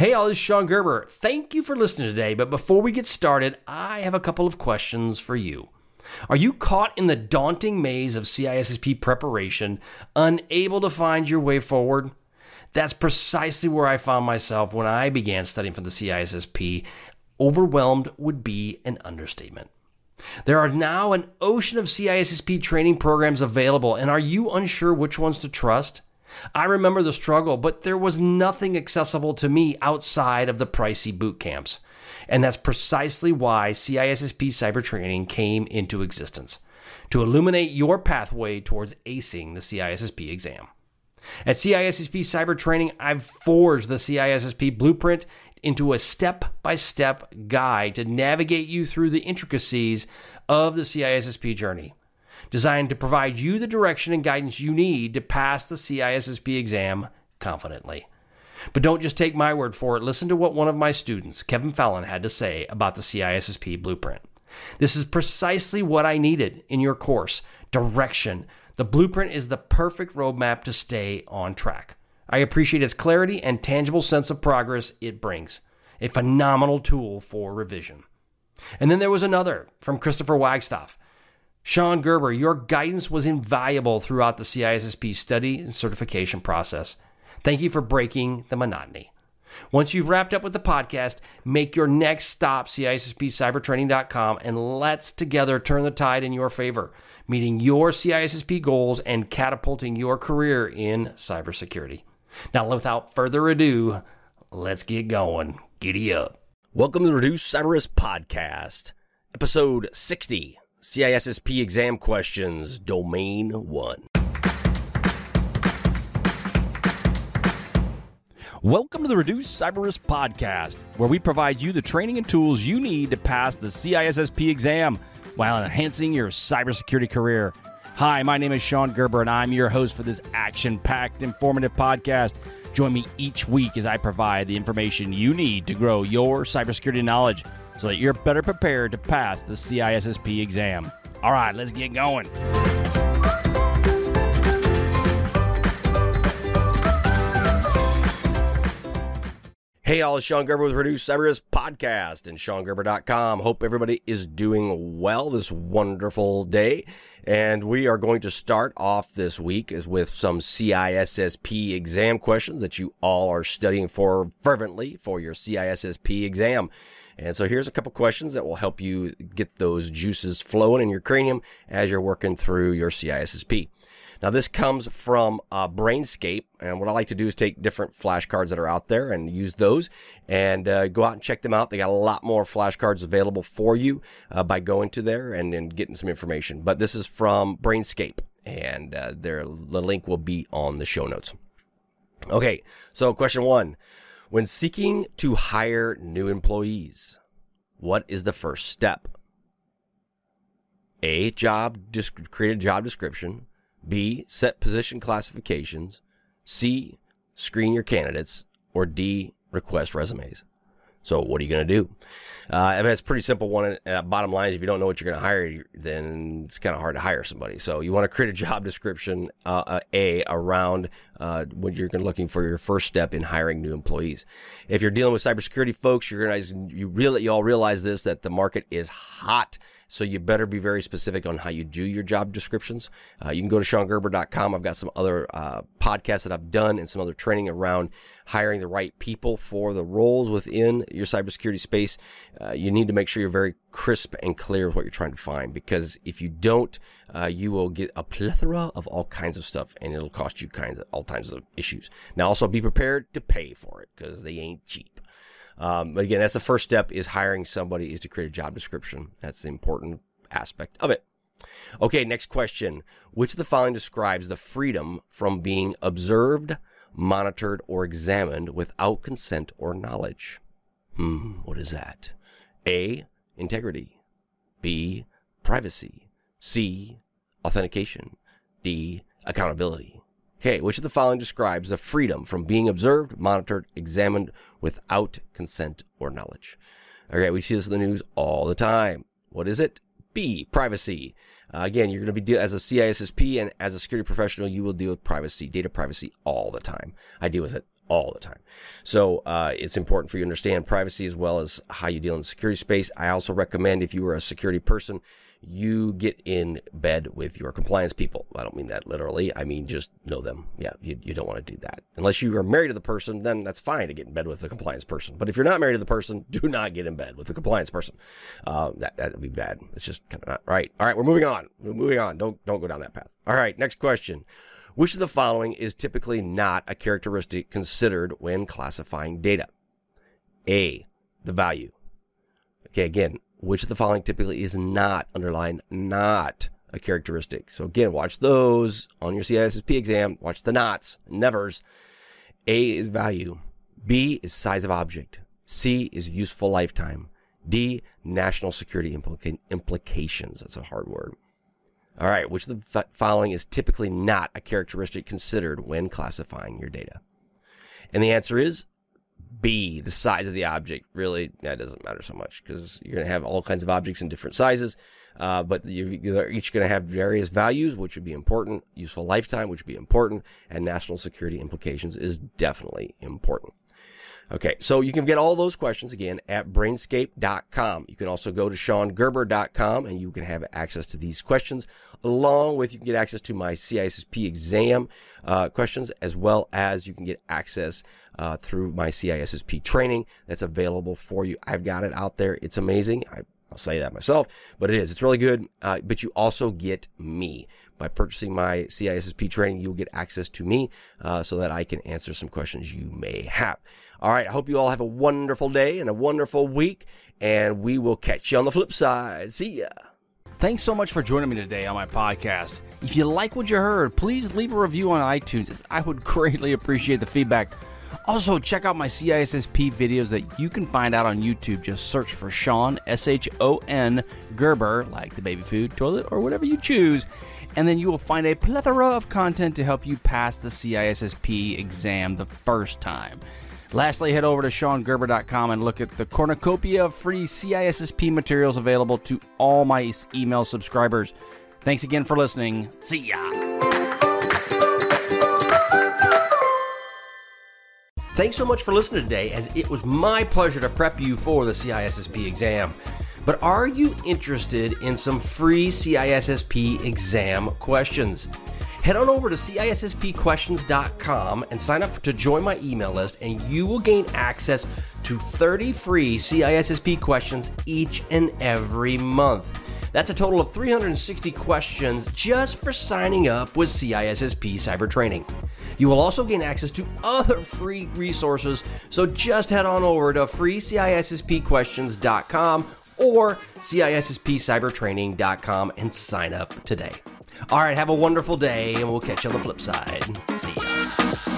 Hey, all, this is Shon Gerber. Thank you for listening today. But before we get started, I have a couple of questions for you. Are you caught in the daunting maze of CISSP preparation, unable to find your way forward? That's precisely where I found myself when I began studying for the CISSP. Overwhelmed would be an understatement. There are now an ocean of CISSP training programs available, and are you unsure which ones to trust? I remember the struggle, but there was nothing accessible to me outside of the pricey boot camps. And that's precisely why CISSP cyber training came into existence to illuminate your pathway towards acing the CISSP exam. At CISSP Cyber Training, I've forged the CISSP blueprint into a step by step guide to navigate you through the intricacies of the CISSP journey designed to provide you the direction and guidance you need to pass the CISSP exam confidently. But don't just take my word for it. Listen to what one of my students, Kevin Fallon, had to say about the CISSP blueprint. This is precisely what I needed in your course direction. The blueprint is the perfect roadmap to stay on track. I appreciate its clarity and tangible sense of progress it brings. A phenomenal tool for revision. And then there was another from Christopher Wagstaff. Shon Gerber, your guidance was invaluable throughout the CISSP study and certification process. Thank you for breaking the monotony. Once you've wrapped up with the podcast, make your next stop CISSPcybertraining.com and let's together turn the tide in your favor, meeting your CISSP goals and catapulting your career in cybersecurity. Now, without further ado, let's get going. Giddy up. Welcome to the Reduce Cyber Risk Podcast, episode 60 CISSP exam questions, domain one. Welcome to the Reduce Cyber Risk Podcast, where we provide you the training and tools you need to pass the CISSP exam while enhancing your cybersecurity career. Hi, my name is Shon Gerber, and I'm your host for this action packed, informative podcast. Join me each week as I provide the information you need to grow your cybersecurity knowledge so that you're better prepared to pass the CISSP exam. All right, let's get going. Hey, all, it's Shon Gerber with Reduce Risk Podcast and ShonGerber.com. Hope everybody is doing well this wonderful day. And we are going to start off this week with some CISSP exam questions that you all are studying for fervently for your CISSP exam. And so here's a couple questions that will help you get those juices flowing in your cranium as you're working through your CISSP. Now this comes from uh, Brainscape, and what I like to do is take different flashcards that are out there and use those, and uh, go out and check them out. They got a lot more flashcards available for you uh, by going to there and, and getting some information. But this is from Brainscape, and uh, their the link will be on the show notes. Okay, so question one. When seeking to hire new employees, what is the first step? A. Job, create a job description. B. Set position classifications. C. Screen your candidates. Or D. Request resumes. So what are you going to do? Uh, I mean, it's a pretty simple one. Uh, bottom line is if you don't know what you're going to hire, then it's kind of hard to hire somebody. So you want to create a job description, uh, uh A, around uh, when you're looking for your first step in hiring new employees. If you're dealing with cybersecurity folks, you're going to, you really, you all realize this, that the market is hot so you better be very specific on how you do your job descriptions. Uh, you can go to ShonGerber.com. I've got some other uh, podcasts that I've done and some other training around hiring the right people for the roles within your cybersecurity space. Uh, you need to make sure you're very crisp and clear with what you're trying to find because if you don't, uh, you will get a plethora of all kinds of stuff and it'll cost you kinds of all kinds of issues. Now also be prepared to pay for it because they ain't cheap. Um, but again, that's the first step is hiring somebody is to create a job description. That's the important aspect of it. Okay, next question. Which of the following describes the freedom from being observed, monitored, or examined without consent or knowledge? Hmm, what is that? A. Integrity. B. Privacy. C. Authentication. D. Accountability. Okay, which of the following describes the freedom from being observed, monitored, examined without consent or knowledge? Okay, we see this in the news all the time. What is it? B, privacy. Uh, again, you're going to be deal as a CISSP and as a security professional, you will deal with privacy, data privacy all the time. I deal with it all the time. So uh, it's important for you to understand privacy as well as how you deal in the security space. I also recommend if you are a security person, you get in bed with your compliance people. I don't mean that literally. I mean just know them. Yeah, you, you don't want to do that. Unless you are married to the person, then that's fine to get in bed with the compliance person. But if you're not married to the person, do not get in bed with the compliance person. Uh, that that would be bad. It's just kind of not right. All right, we're moving on. We're moving on. Don't don't go down that path. All right, next question. Which of the following is typically not a characteristic considered when classifying data? A, the value. Okay, again, which of the following typically is not, underlined, not a characteristic? So again, watch those on your CISSP exam. Watch the nots, nevers. A is value. B is size of object. C is useful lifetime. D, national security implica- implications. That's a hard word. All right, which of the following is typically not a characteristic considered when classifying your data? And the answer is B, the size of the object. Really, that doesn't matter so much because you're going to have all kinds of objects in different sizes, uh, but you're each going to have various values, which would be important. Useful lifetime, which would be important, and national security implications is definitely important. Okay, so you can get all those questions again at brainscape.com. You can also go to shongerber.com and you can have access to these questions along with you can get access to my CISSP exam uh, questions as well as you can get access uh, through my CISSP training that's available for you. I've got it out there. It's amazing. I, will say that myself, but it is. It's really good. Uh, but you also get me by purchasing my CISSP training. You'll get access to me uh, so that I can answer some questions you may have. All right. I hope you all have a wonderful day and a wonderful week, and we will catch you on the flip side. See ya. Thanks so much for joining me today on my podcast. If you like what you heard, please leave a review on iTunes. I would greatly appreciate the feedback. Also, check out my CISSP videos that you can find out on YouTube. Just search for Shon, S H O N, Gerber, like the baby food, toilet, or whatever you choose. And then you will find a plethora of content to help you pass the CISSP exam the first time. Lastly, head over to ShonGerber.com and look at the cornucopia of free CISSP materials available to all my email subscribers. Thanks again for listening. See ya. Thanks so much for listening today, as it was my pleasure to prep you for the CISSP exam. But are you interested in some free CISSP exam questions? Head on over to CISSPquestions.com and sign up to join my email list, and you will gain access to 30 free CISSP questions each and every month. That's a total of 360 questions just for signing up with CISSP Cyber Training. You will also gain access to other free resources, so just head on over to freeCISSPquestions.com or CISSPcybertraining.com and sign up today. All right, have a wonderful day, and we'll catch you on the flip side. See ya.